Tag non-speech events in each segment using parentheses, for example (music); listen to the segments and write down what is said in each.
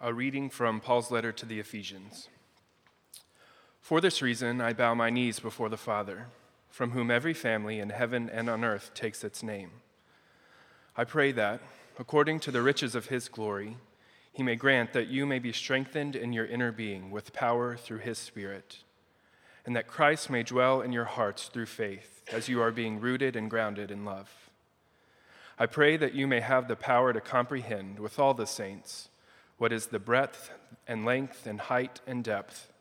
A reading from Paul's letter to the Ephesians. For this reason, I bow my knees before the Father, from whom every family in heaven and on earth takes its name. I pray that, according to the riches of his glory, he may grant that you may be strengthened in your inner being with power through his Spirit, and that Christ may dwell in your hearts through faith, as you are being rooted and grounded in love. I pray that you may have the power to comprehend with all the saints what is the breadth and length and height and depth,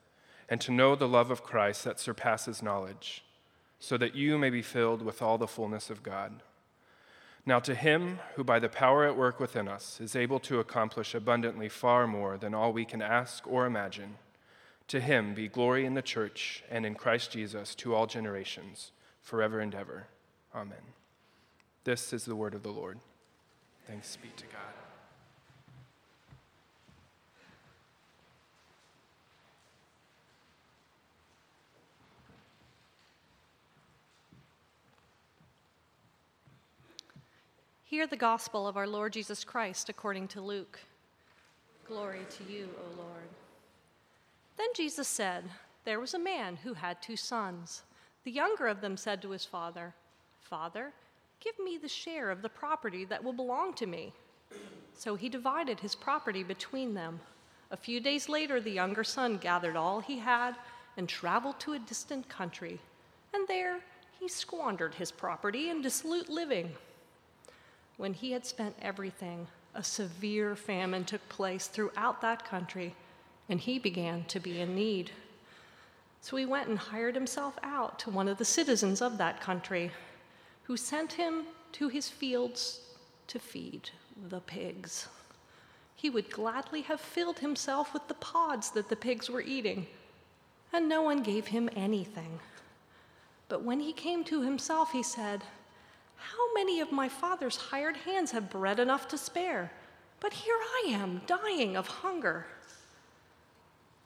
and to know the love of Christ that surpasses knowledge, so that you may be filled with all the fullness of God. Now, to him who by the power at work within us is able to accomplish abundantly far more than all we can ask or imagine, to him be glory in the church and in Christ Jesus to all generations, forever and ever. Amen. This is the word of the Lord. Thanks be to God. Hear the gospel of our Lord Jesus Christ according to Luke. Glory to you, O Lord. Then Jesus said, There was a man who had two sons. The younger of them said to his father, Father, give me the share of the property that will belong to me. So he divided his property between them. A few days later, the younger son gathered all he had and traveled to a distant country. And there he squandered his property in dissolute living. When he had spent everything, a severe famine took place throughout that country, and he began to be in need. So he went and hired himself out to one of the citizens of that country, who sent him to his fields to feed the pigs. He would gladly have filled himself with the pods that the pigs were eating, and no one gave him anything. But when he came to himself, he said, how many of my father's hired hands have bread enough to spare? But here I am, dying of hunger.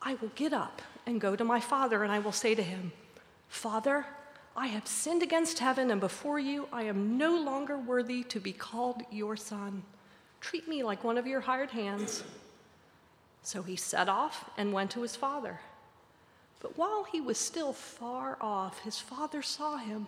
I will get up and go to my father, and I will say to him, Father, I have sinned against heaven, and before you I am no longer worthy to be called your son. Treat me like one of your hired hands. So he set off and went to his father. But while he was still far off, his father saw him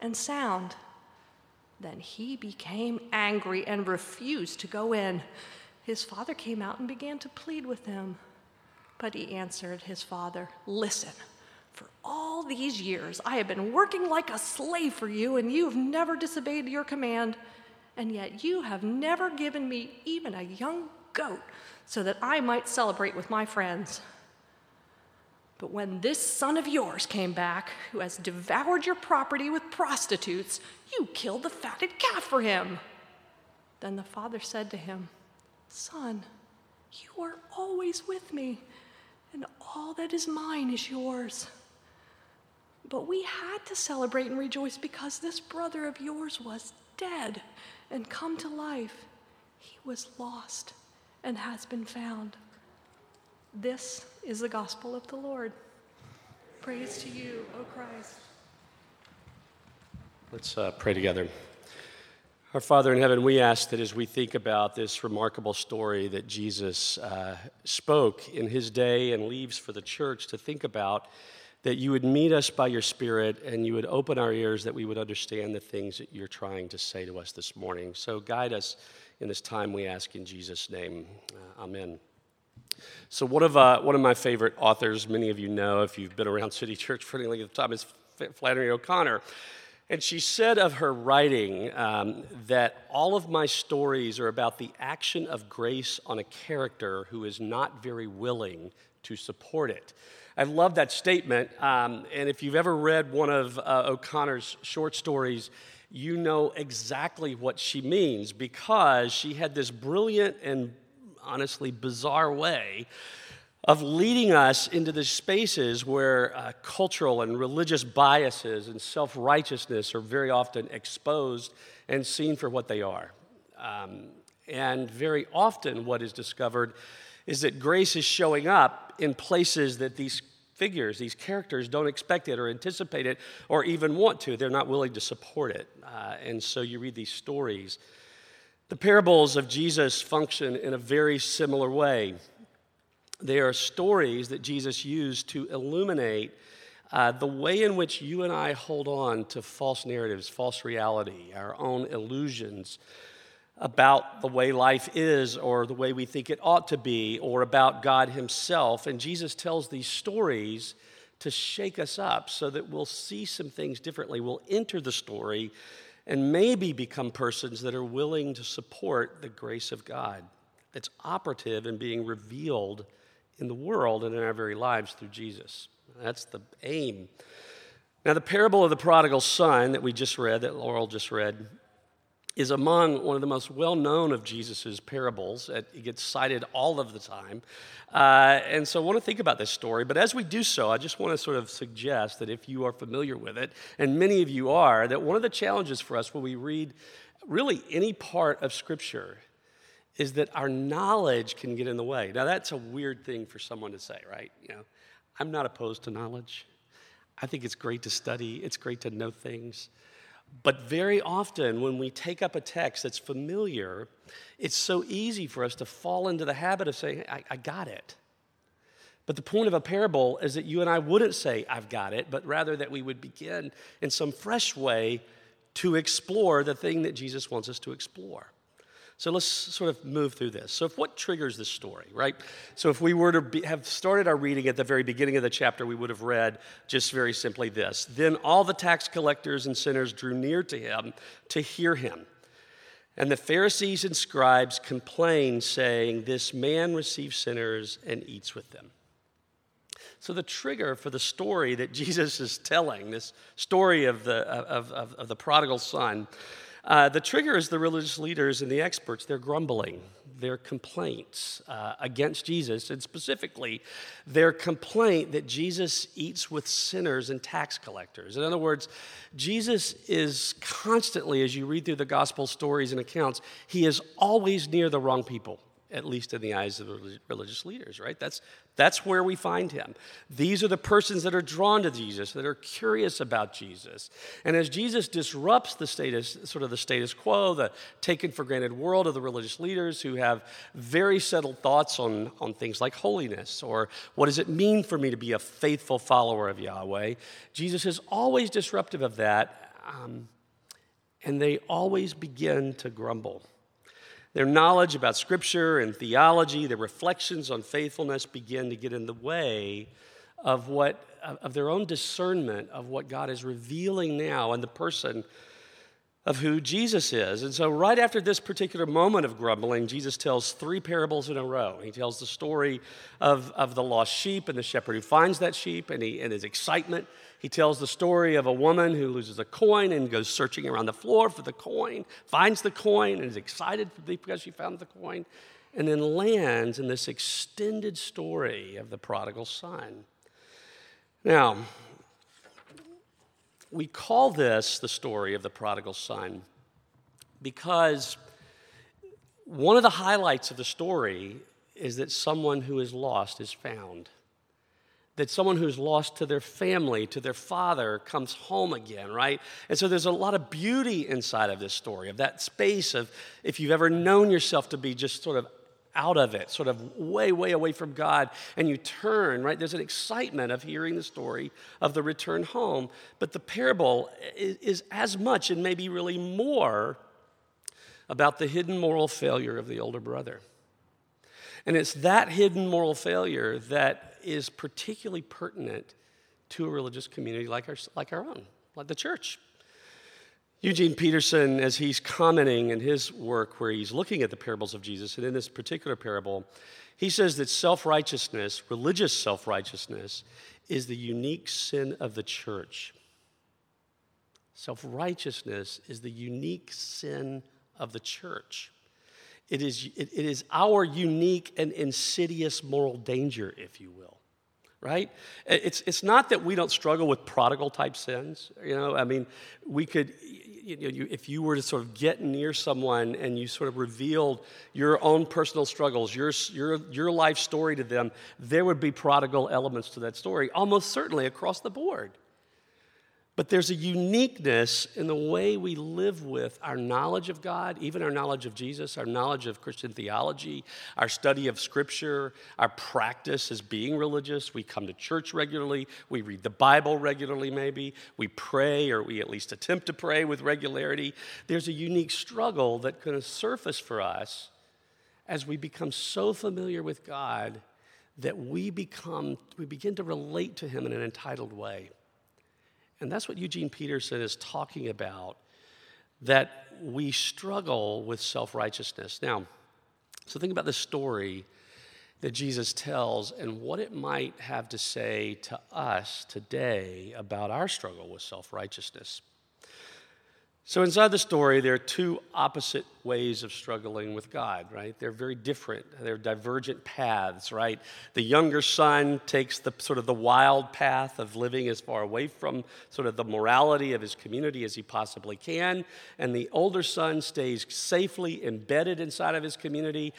and sound. Then he became angry and refused to go in. His father came out and began to plead with him. But he answered his father, Listen, for all these years I have been working like a slave for you, and you have never disobeyed your command, and yet you have never given me even a young goat so that I might celebrate with my friends. But when this son of yours came back, who has devoured your property with prostitutes, you killed the fatted calf for him. Then the father said to him, Son, you are always with me, and all that is mine is yours. But we had to celebrate and rejoice because this brother of yours was dead and come to life. He was lost and has been found. This is the gospel of the Lord. Praise to you, O Christ. Let's uh, pray together. Our Father in heaven, we ask that as we think about this remarkable story that Jesus uh, spoke in his day and leaves for the church to think about, that you would meet us by your Spirit and you would open our ears that we would understand the things that you're trying to say to us this morning. So guide us in this time, we ask in Jesus' name. Uh, amen. So, one of, uh, one of my favorite authors, many of you know if you've been around City Church for any length of time, is Flannery O'Connor. And she said of her writing um, that all of my stories are about the action of grace on a character who is not very willing to support it. I love that statement. Um, and if you've ever read one of uh, O'Connor's short stories, you know exactly what she means because she had this brilliant and honestly bizarre way of leading us into the spaces where uh, cultural and religious biases and self righteousness are very often exposed and seen for what they are. Um, and very often, what is discovered is that grace is showing up in places that these figures, these characters, don't expect it or anticipate it or even want to. They're not willing to support it. Uh, and so you read these stories. The parables of Jesus function in a very similar way. They are stories that Jesus used to illuminate uh, the way in which you and I hold on to false narratives, false reality, our own illusions about the way life is or the way we think it ought to be or about God Himself. And Jesus tells these stories to shake us up so that we'll see some things differently. We'll enter the story and maybe become persons that are willing to support the grace of God that's operative and being revealed in the world and in our very lives through Jesus. That's the aim. Now, the parable of the prodigal son that we just read, that Laurel just read, is among one of the most well known of Jesus' parables. It gets cited all of the time. Uh, and so I want to think about this story. But as we do so, I just want to sort of suggest that if you are familiar with it, and many of you are, that one of the challenges for us when we read really any part of Scripture is that our knowledge can get in the way. Now, that's a weird thing for someone to say, right? You know, I'm not opposed to knowledge. I think it's great to study, it's great to know things. But very often, when we take up a text that's familiar, it's so easy for us to fall into the habit of saying, I, I got it. But the point of a parable is that you and I wouldn't say, I've got it, but rather that we would begin in some fresh way to explore the thing that Jesus wants us to explore. So let's sort of move through this. So, if what triggers this story, right? So, if we were to be, have started our reading at the very beginning of the chapter, we would have read just very simply this Then all the tax collectors and sinners drew near to him to hear him. And the Pharisees and scribes complained, saying, This man receives sinners and eats with them. So, the trigger for the story that (laughs) Jesus is telling, this story of the, of, of, of the prodigal son, uh, the trigger is the religious leaders and the experts. They're grumbling, their complaints uh, against Jesus, and specifically their complaint that Jesus eats with sinners and tax collectors. In other words, Jesus is constantly, as you read through the gospel stories and accounts, he is always near the wrong people at least in the eyes of the religious leaders, right? That's, that's where we find him. These are the persons that are drawn to Jesus, that are curious about Jesus. And as Jesus disrupts the status, sort of the status quo, the taken for granted world of the religious leaders who have very settled thoughts on, on things like holiness or what does it mean for me to be a faithful follower of Yahweh, Jesus is always disruptive of that. Um, and they always begin to grumble. Their knowledge about Scripture and theology, their reflections on faithfulness begin to get in the way of what of their own discernment of what God is revealing now in the person of who Jesus is. And so, right after this particular moment of grumbling, Jesus tells three parables in a row. He tells the story of, of the lost sheep and the shepherd who finds that sheep and, he, and his excitement he tells the story of a woman who loses a coin and goes searching around the floor for the coin, finds the coin, and is excited because she found the coin, and then lands in this extended story of the prodigal son. Now, we call this the story of the prodigal son because one of the highlights of the story is that someone who is lost is found that someone who's lost to their family, to their father, comes home again, right? And so there's a lot of beauty inside of this story, of that space of if you've ever known yourself to be just sort of out of it, sort of way, way away from God, and you turn, right? There's an excitement of hearing the story of the return home. But the parable is, is as much and maybe really more about the hidden moral failure of the older brother. And it's that hidden moral failure that is particularly pertinent to a religious community like our, like our own, like the church. Eugene Peterson, as he's commenting in his work where he's looking at the parables of Jesus, and in this particular parable, he says that self righteousness, religious self righteousness, is the unique sin of the church. Self righteousness is the unique sin of the church. It is, it, it is our unique and insidious moral danger, if you will right? It's, it's not that we don't struggle with prodigal type sins. You know, I mean, we could, you know, you, if you were to sort of get near someone and you sort of revealed your own personal struggles, your, your, your life story to them, there would be prodigal elements to that story, almost certainly across the board. But there's a uniqueness in the way we live with our knowledge of God, even our knowledge of Jesus, our knowledge of Christian theology, our study of Scripture, our practice as being religious. We come to church regularly, we read the Bible regularly, maybe, we pray, or we at least attempt to pray with regularity. There's a unique struggle that can surface for us as we become so familiar with God that we become we begin to relate to him in an entitled way and that's what Eugene Peterson is talking about that we struggle with self righteousness. Now, so think about the story that Jesus tells and what it might have to say to us today about our struggle with self righteousness. So, inside the story, there are two opposite ways of struggling with God, right? They're very different. They're divergent paths, right? The younger son takes the sort of the wild path of living as far away from sort of the morality of his community as he possibly can. And the older son stays safely embedded inside of his community,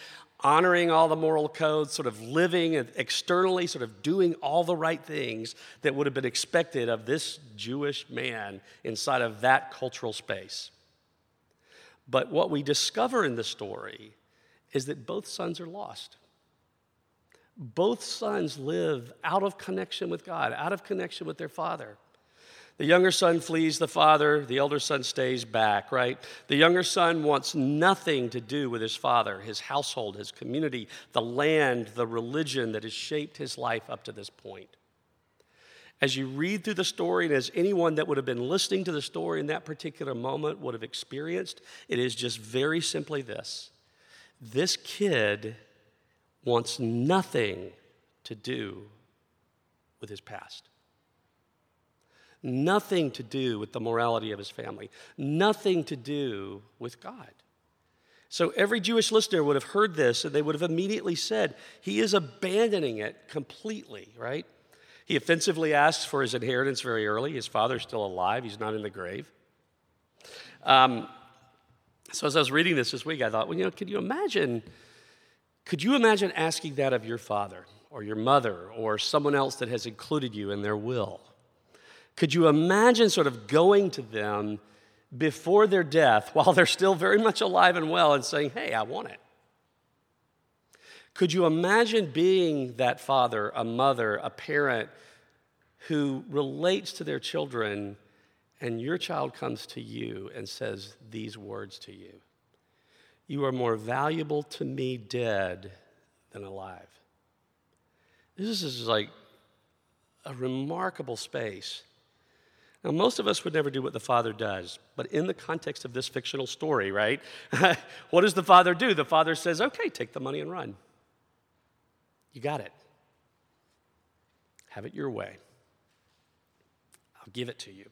honoring all the moral codes, sort of living externally, sort of doing all the right things that would have been expected of this Jewish man inside of that cultural space. But what we discover in the story is that both sons are lost. Both sons live out of connection with God, out of connection with their father. The younger son flees the father, the elder son stays back, right? The younger son wants nothing to do with his father, his household, his community, the land, the religion that has shaped his life up to this point. As you read through the story, and as anyone that would have been listening to the story in that particular moment would have experienced, it is just very simply this this kid wants nothing to do with his past nothing to do with the morality of his family, nothing to do with God. So every Jewish listener would have heard this and they would have immediately said, He is abandoning it completely, right? He offensively asks for his inheritance very early. His father's still alive, he's not in the grave. Um, so as I was reading this this week, I thought, well, you know, could you imagine? Could you imagine asking that of your father or your mother or someone else that has included you in their will? Could you imagine sort of going to them before their death (laughs) while they're still very much alive and well and saying, Hey, I want it? Could you imagine being that father, a mother, a parent who relates to their children and your child comes to you and says these words to you? You are more valuable to me dead than alive. This is like a remarkable space now, most of us would never do what the father does, but in the context of this fictional story, right? (laughs) what does the father do? The father says, okay, take the money and run. You got it. Have it your way. I'll give it to you.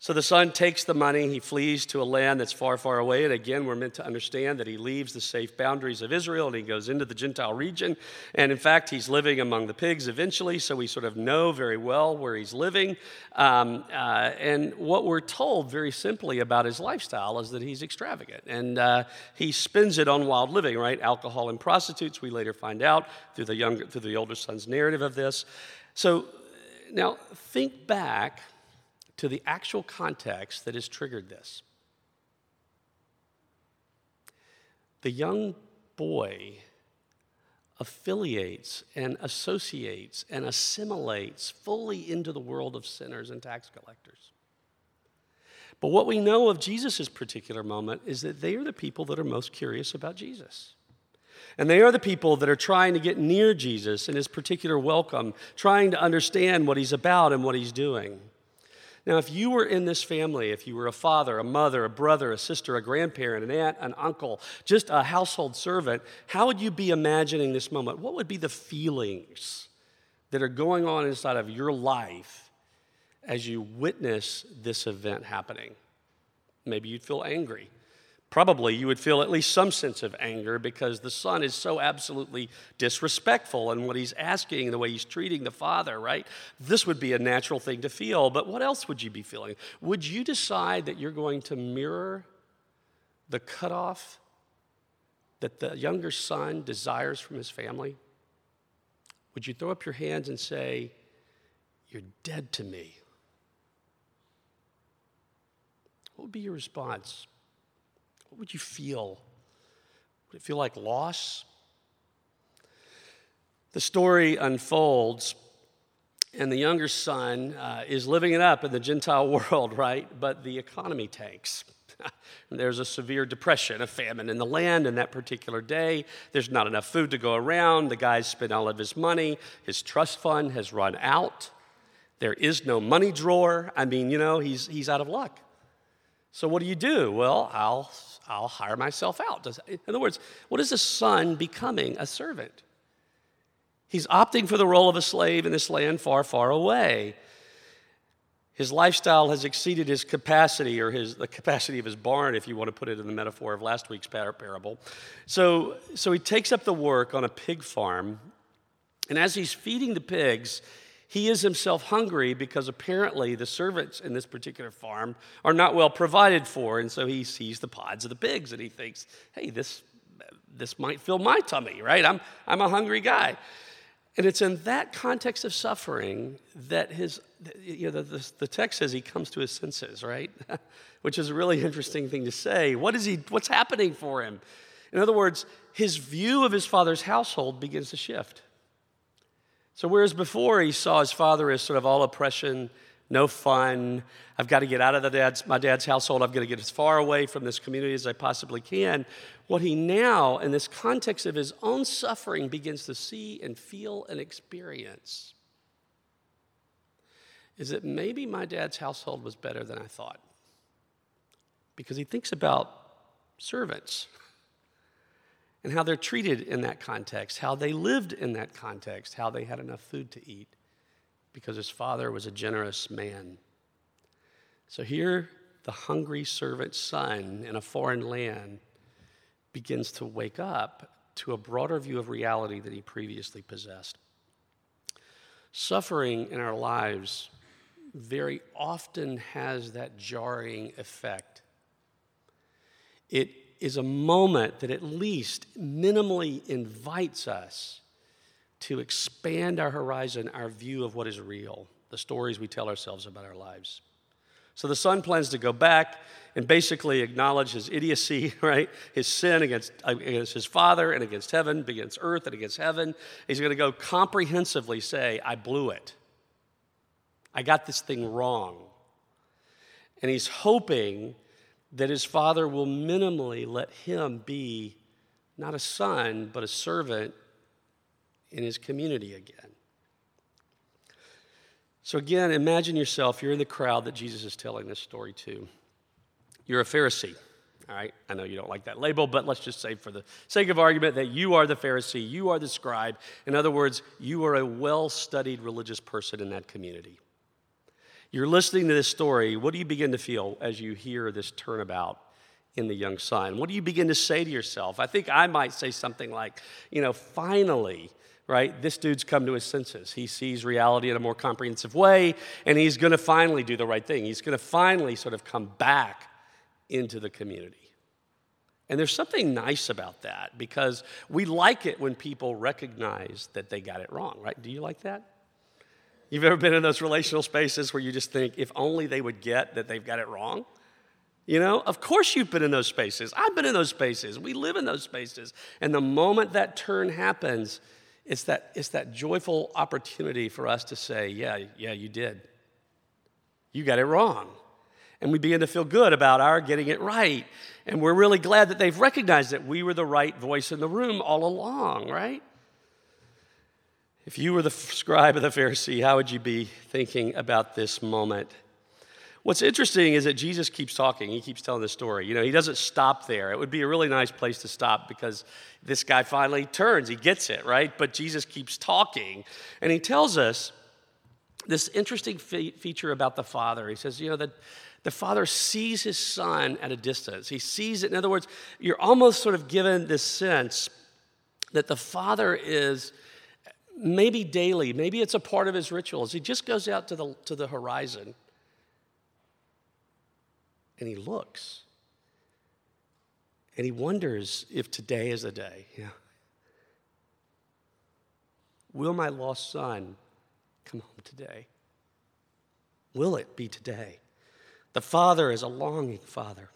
So the son takes the money, he flees to a land that's far, far away. And again, we're meant to understand that he leaves the safe boundaries of Israel and he goes into the Gentile region. And in fact, he's living among the pigs eventually, so we sort of know very well where he's living. Um, uh, and what we're told very simply about his lifestyle is that he's extravagant and uh, he spends it on wild living, right? Alcohol and prostitutes, we later find out through the, younger, through the older son's narrative of this. So now think back to the actual context that has triggered this. The young boy affiliates and associates and assimilates fully into the world of sinners and tax collectors. But what we know of Jesus' particular moment is that they are the people that are most curious about Jesus. And they are the people that are trying to get near Jesus and his particular welcome, trying to understand what he's about and what he's doing. Now, if you were in this family, if you were a father, a mother, a brother, a sister, a grandparent, an aunt, an uncle, just a household servant, how would you be imagining this moment? What would be the feelings that are going on inside of your life as you witness this event happening? Maybe you'd feel angry probably you would feel at least some sense of anger because the son is so absolutely disrespectful in what he's asking, the way he's treating the father, right? This would be a natural thing to feel, but what else would you be feeling? Would you decide that you're going to mirror the cutoff that the younger son desires from his family? Would you throw up your hands and say, You're dead to me? What would be your response? What would you feel? Would it feel like loss? The story unfolds, and the younger son uh, is living it up in the Gentile (laughs) world, right? But the economy tanks. (laughs) There's a severe depression, a famine in the land in that particular day. There's not enough food to go around. The guy's spent all of his money. His trust fund has run out. There is no money drawer. I mean, you know, he's, he's out of luck. So what do you do? Well, I'll I'll hire myself out. In other words, what is a son becoming? A servant. He's opting for the role of a slave in this land far, far away. His lifestyle has exceeded his capacity, or his, the capacity of his barn, if you want to put it in the metaphor of last week's parable. So, so he takes up the work on a pig farm, and as he's feeding the pigs, he is himself hungry because apparently the servants in this particular farm are not well provided for. And so he sees the pods of the pigs and he thinks, hey, this, this might fill my tummy, right? I'm, I'm a hungry guy. And it's in that context of suffering that his, you know, the, the, text says he comes to his senses, right? (laughs) Which is a really interesting thing to say. What is he, what's happening for him? In other words, his view of his father's household begins to shift. So, whereas before he saw his father as sort of all oppression, no fun, I've got to get out of the dad's, my dad's household, I've got to get as far away from this community as I possibly can, what he now, in this context of his own suffering, begins to see and feel and experience is that maybe my dad's household was better than I thought. Because he thinks about servants and how they're treated in that context, how they lived in that context, how they had enough food to eat, because his father was a generous man. So here, the hungry servant son in a foreign land begins to wake up to a broader view of reality than he previously possessed. Suffering in our lives very often has that jarring effect. It is a moment that at least minimally invites us to expand our horizon, our view of what is real, the stories we tell ourselves about our lives. So the son plans to go back and basically acknowledge his idiocy, (laughs) right? His sin against, against his father and against heaven, against earth and against heaven. He's going to go comprehensively say, I blew it. I got this thing wrong. And he's hoping that his father will minimally let him be not a son, but a servant in his community again. So, again, imagine yourself, you're in the crowd that Jesus is telling this story to. You're a Pharisee, all right? I know you don't like that label, but let's just say, for the sake of argument, that you are the Pharisee, you are the scribe. In other words, you are a well studied religious person in that community. You're listening to this story. What do you begin to feel as you hear this turnabout in the young son? What do you begin to say to yourself? I think I might say something like, you know, finally, right? This dude's come to his senses. He sees reality in a more comprehensive way, and he's going to finally do the right thing. He's going to finally sort of come back into the community. And there's something nice about that because we like it when people recognize that they got it wrong, right? Do you like that? You've ever been in those relational spaces where you just think, if only they would get that they've got it wrong? You know, of course you've been in those spaces. I've been in those spaces. We live in those spaces. And the moment that turn happens, it's that, it's that joyful opportunity for us to say, yeah, yeah, you did. You got it wrong. And we begin to feel good about our getting it right. And we're really glad that they've recognized that we were the right voice in the room all along, right? If you were the scribe of the Pharisee, how would you be thinking about this moment? What's interesting is that Jesus keeps talking. He keeps telling the story. You know, he doesn't stop there. It would be a really nice place to stop because this guy finally turns. He gets it, right? But Jesus keeps talking. And he tells us this interesting fe- feature about the Father. He says, you know, that the Father sees his Son at a distance. He sees it. In other words, you're almost sort of given this sense that the Father is maybe daily, maybe it's a part of his rituals. He just goes out to the, to the horizon and he looks. And he wonders if today is a day. Yeah. Will my lost son come home today? Will it be today? The father is a longing father.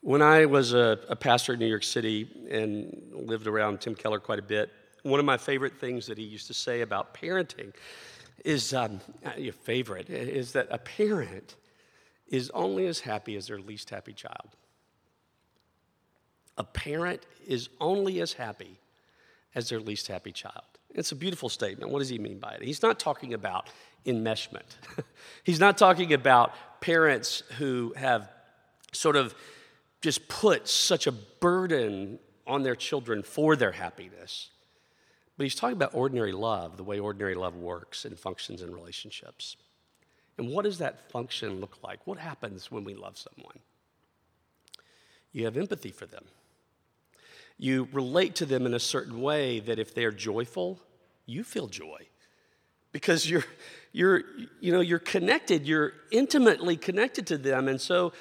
When I was a, a, pastor in New York City and lived around Tim Keller quite a bit, one of my favorite things that he used to say about parenting is um, your favorite is that a parent is only as happy as their least happy child. A parent is only as happy as their least happy child. It's a beautiful statement. What does he mean by it? He's not talking about enmeshment. (laughs) He's not talking about parents who have sort of just put such a burden on their children for their happiness. But he's talking about ordinary love, the way ordinary love works and functions in relationships. And what does that function look like? What happens when we love someone? You have empathy for them. You relate to them in a certain way that if they're joyful, you feel joy. Because you're, you're, you know, you're connected, you're intimately connected to them. And so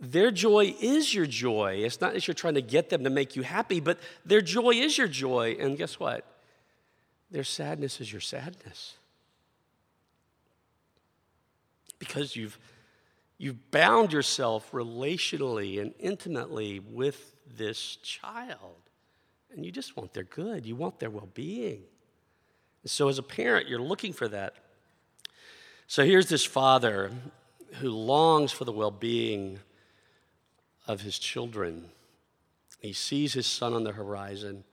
their joy is your joy. It's not that you're trying to get them to make you happy, but their joy is your joy. And guess what? Their sadness is your sadness because you've, you've bound yourself relationally and intimately with this child. And you just want their good, you want their well being. And so, as a parent, you're looking for that. So, here's this father who longs for the well being of his children. He sees his son on the horizon,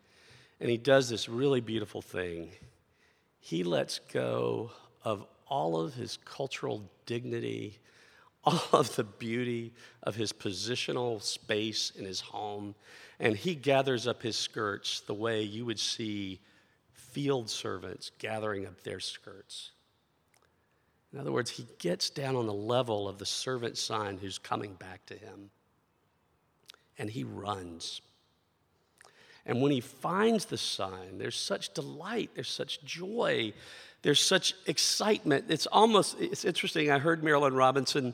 and he does this really beautiful thing. He lets go of all of his cultural dignity, (laughs) all of the beauty of his positional space in his home, and he gathers up his skirts the way you would see field servants gathering up their skirts. In other words, he gets down on the level of the servant son who's coming back to him, and he runs. And when he finds the sign, there's such delight, there's such joy, there's such excitement. It's almost, it's interesting. I heard Marilynne Robinson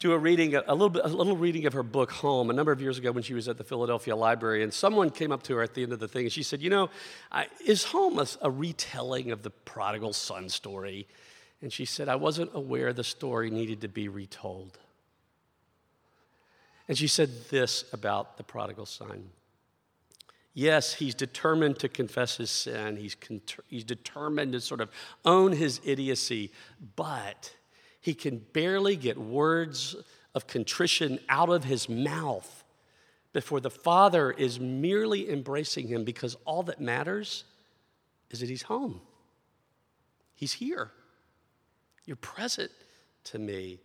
do a reading, a little, bit, a little reading of her book Home a number of years ago when she was at the Philadelphia Library. And someone came up to her at the end of the thing and she said, You know, I, is Home a, a retelling of the prodigal son story? And she said, I wasn't aware the story needed to be retold. And she said this about the prodigal son. Yes, he's determined to confess his sin. He's, he's determined to sort of own his idiocy, but he can barely get words of contrition out of his mouth before the Father is merely embracing him because all that matters is that he's home. He's here. You're present to me.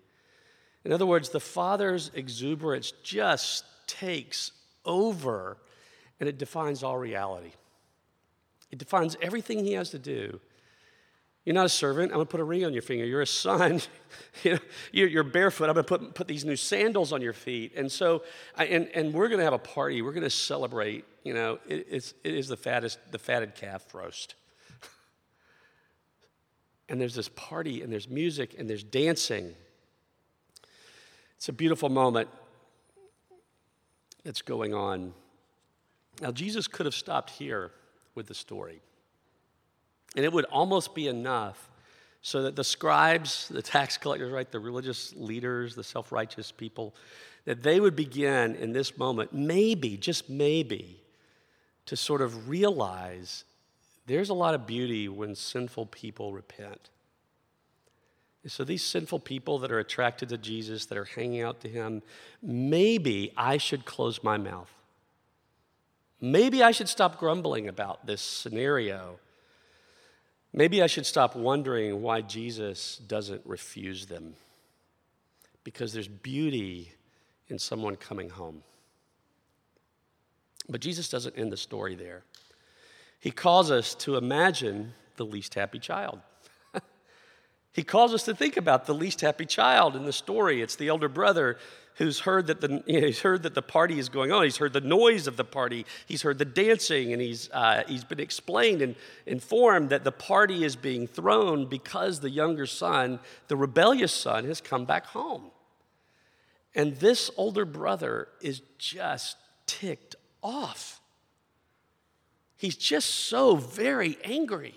In other words, the Father's exuberance just takes over and it defines all reality. It defines everything he has to do. You're not a servant. I'm going to put a ring on your finger. You're a son. (laughs) you know, you're, barefoot. I'm going to put, put these new sandals on your feet. And so, and, and we're going to have a party. We're going to celebrate. You know, it, it's, it is the fattest, the fatted calf roast. and there's this party, and there's music, and there's dancing. It's a beautiful moment that's going on. Now, Jesus could have stopped here with the story, and it would almost be enough so that the scribes, the tax collectors, right, the religious leaders, the self righteous people, that they would begin in this moment, maybe, just maybe, to sort of realize there's a lot of beauty when sinful people repent. So, these sinful people that are attracted to Jesus, that are hanging out to him, maybe I should close my mouth. Maybe I should stop grumbling about this scenario. Maybe I should stop wondering why Jesus doesn't refuse them. Because there's beauty in someone coming home. But Jesus doesn't end the story there. He calls us to imagine the least happy child. He calls us to think about the least happy child in the story. It's the elder brother who's heard that the, you (laughs) know, he's heard that the party is going on. He's heard the noise of the party. He's heard the dancing, and he's, uh, he's been explained and informed that the party is being thrown because the younger son, the rebellious son, has come back home. And this older brother is just ticked off. He's just so very angry.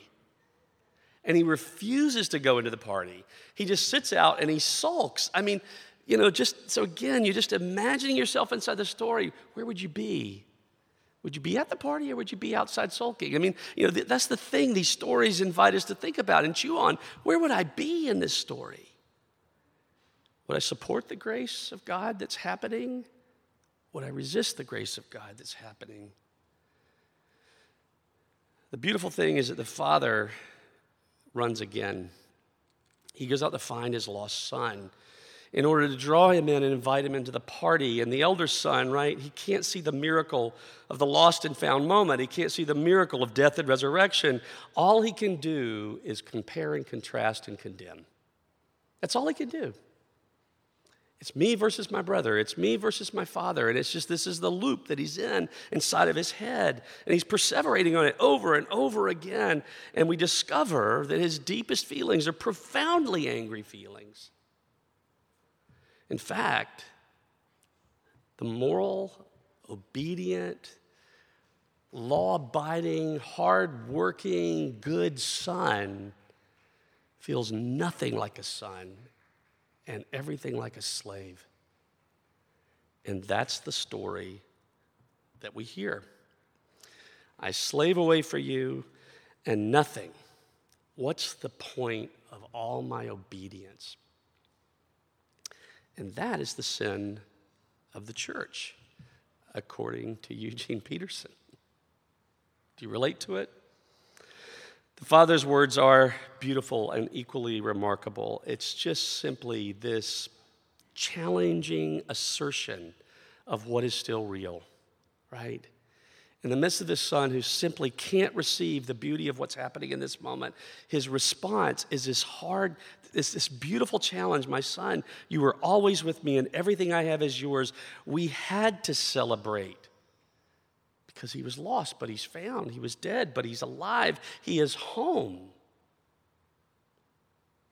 And he refuses to go into the party. He just sits out and he sulks. I mean, you know, just so again, you're just imagining yourself inside the story. Where would you be? Would you be at the party or would you be outside sulking? I mean, you know, that's the thing these stories invite us to think about and chew on. Where would I be in this story? Would I support the grace of God that's happening? Would I resist the grace of God that's happening? The beautiful thing is that the father runs again. He goes out to find his lost son in order to draw him in and invite him into the party. And the elder son, right, he can't see the miracle of the lost and found moment. He can't see the miracle of death and resurrection. All he can do is compare and contrast and condemn. That's all he can do. It's me versus my brother. It's me versus my father. And it's just this is the loop that he's in inside of his head. And he's perseverating on it over and over again. And we discover that his deepest feelings are profoundly angry feelings. In fact, the moral, obedient, law abiding, hard working, good son feels nothing like a son and everything like a slave. And that's the story that we hear. I slave away for you and nothing. What's the point of all my obedience? And that is the sin of the church, according to Eugene Peterson. Do you relate to it? The Father's words are beautiful and equally remarkable. It's just simply this challenging assertion of what is still real, right? In the midst of this son who simply can't receive the beauty of what's happening in this moment, his response is this hard, this, this beautiful challenge. My son, you were always with me, and everything I have is yours. We had to celebrate because he was lost, but he's found. He was dead, but he's alive. He is home.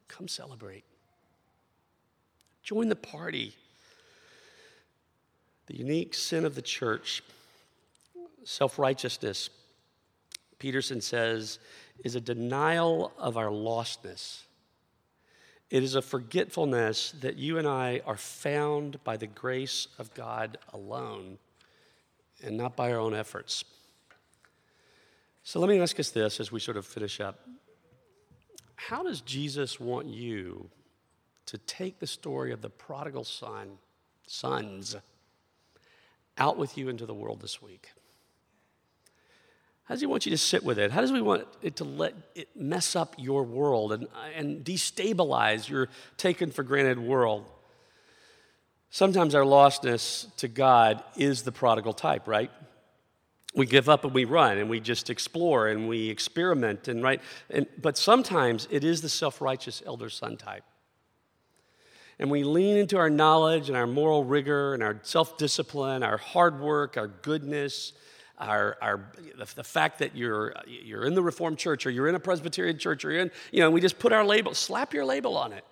Come celebrate. Join the party. The unique sin of the church, self righteousness, Peterson says, is a denial of our lostness. It is a forgetfulness that you and I are found by the grace of God alone and not by our own efforts. So let me ask us this as we sort of finish up. How does Jesus want you to take the story of the prodigal son, sons, out with you into the world this week? How does he want you to sit with it? How does he want it to let it mess up your world and, and destabilize your taken for granted world? Sometimes our lostness to God is the prodigal type, right? We give up and we run and we just explore and we experiment and right. And, but sometimes it is the self righteous elder son type. And we lean into our knowledge and our moral rigor and our self discipline, our hard work, our goodness, our, our, the, the, fact that you're, you're in the Reformed church or you're in a Presbyterian church or you're in, you know, we just put our label, slap your label on it.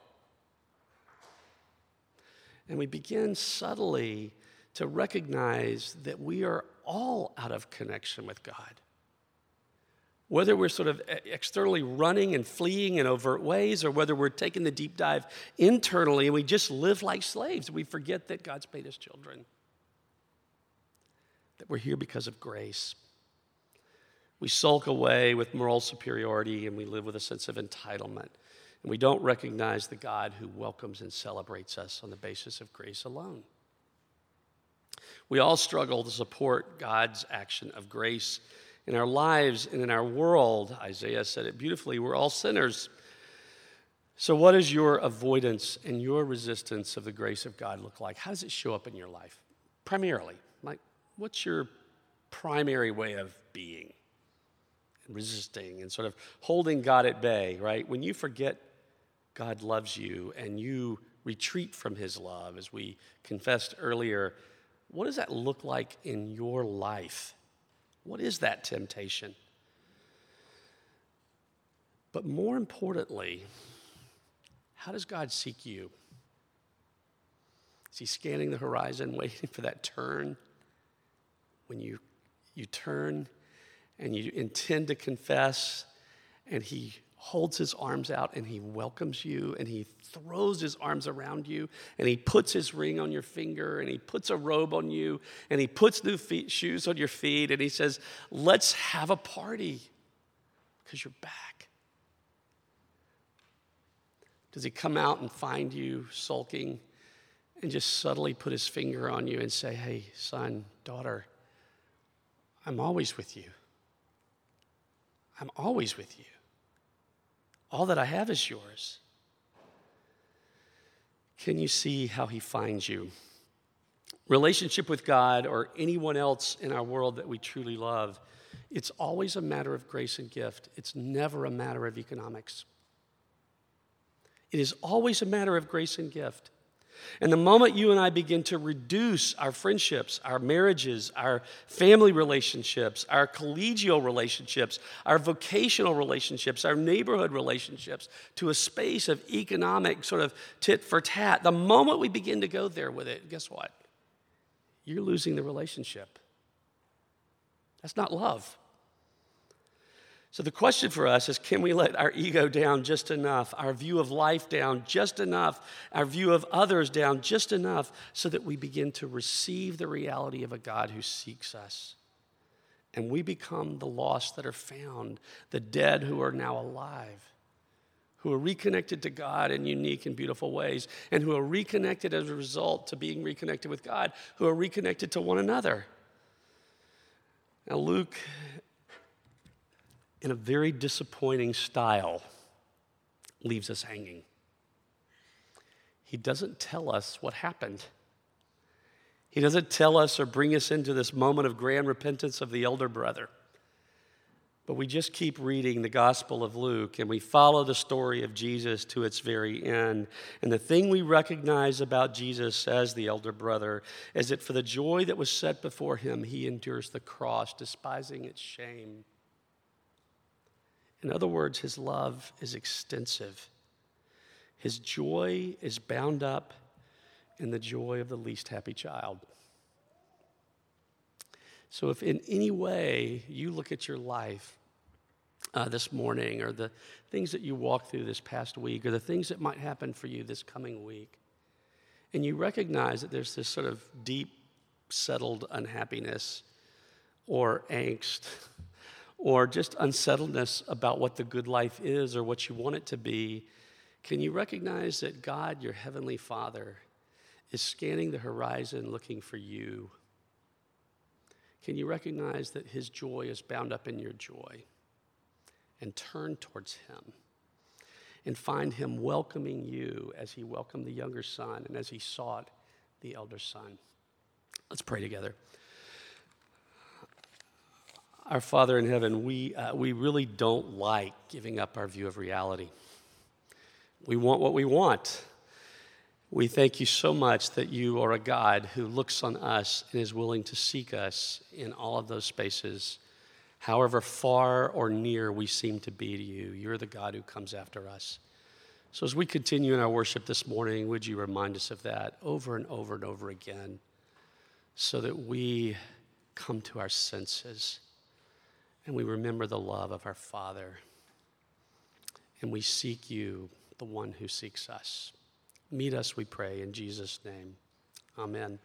And we begin subtly to recognize that we are all out of connection with God. Whether we're sort of externally running and fleeing in overt ways, or whether we're taking the deep dive internally and we just live like slaves, we forget that God's made us children, that we're here because of grace. We sulk away with moral superiority and we live with a sense of entitlement. And we don't recognize the God who welcomes and celebrates us on the basis of grace alone. We all struggle to support God's action of grace in our lives and in our world. Isaiah said it beautifully. We're all sinners. So, what does your avoidance and your resistance of the grace of God look like? How does it show up in your life? Primarily, like, what's your primary way of being resisting and sort of holding God at bay, right? When you forget God loves you and you retreat from his love, as we confessed earlier, what does that look like in your life? What is that temptation? But more importantly, how does God seek you? Is he scanning the horizon, (laughs) waiting for that turn? When you, you turn and you intend to confess, and he holds his arms out and he welcomes you and he throws his arms around you and he puts his ring on your finger and he puts a robe on you and he puts new feet, shoes on your feet and he says, Let's have a party because you're back. Does he come out and find you sulking and just subtly put his finger on you and say, Hey, son, daughter, I'm always with you. I'm always with you. All that I have is yours. Can you see how he finds you? Relationship with God or anyone else in our world that we truly love, it's always a matter of grace and gift. It's never a matter of economics. It is always a matter of grace and gift. And the moment you and I begin to reduce our friendships, our marriages, our family relationships, our collegial relationships, our vocational relationships, our neighborhood relationships to a space of economic sort of tit for tat, the moment we begin to go there with it, guess what? You're losing the relationship. That's not love. So, the question for us is can we let our ego down just enough, our view of life down just enough, our view of others down just enough, so that we begin to receive the reality of a God who seeks us? And we become the lost that are found, the dead who are now alive, who are reconnected to God in unique and beautiful ways, and who are reconnected as a result to being reconnected with God, who are reconnected to one another. Now, Luke in a very disappointing style, leaves us hanging. He doesn't tell us what happened. He doesn't tell us or bring us into this moment of grand repentance of the elder brother. But we just keep reading the Gospel of Luke and we follow the story of Jesus to its very end. And the thing we recognize about Jesus as the elder brother is that for the joy that was set before him, he endures the cross, despising its shame. In other words, his love is extensive. His joy is bound up in the joy of the least happy child. So, if in any way you look at your life uh, this morning, or the things that you walked through this past week, or the things that might happen for you this coming week, and you recognize that there's this sort of deep, settled unhappiness or angst or just unsettledness about what the good life is or what you want it to be, can you recognize that God, your heavenly Father, is scanning the horizon looking for you? Can you recognize that His joy is bound up in your joy? And turn towards Him and find Him welcoming you as He welcomed the younger son and as He sought the elder son. Let's pray together. Our Father in heaven, we, uh, we really don't like giving up our view of reality. We want what we want. We thank you so much that you are a God who looks on us and is willing to seek us in all of those spaces, however far or near we seem to be to you. You're the God who comes after us. So, as we continue in our worship this morning, would you remind us of that over and over and over again so that we come to our senses and we remember the love of our Father. And we seek you, the one who seeks us. Meet us, we pray, in Jesus' name. Amen.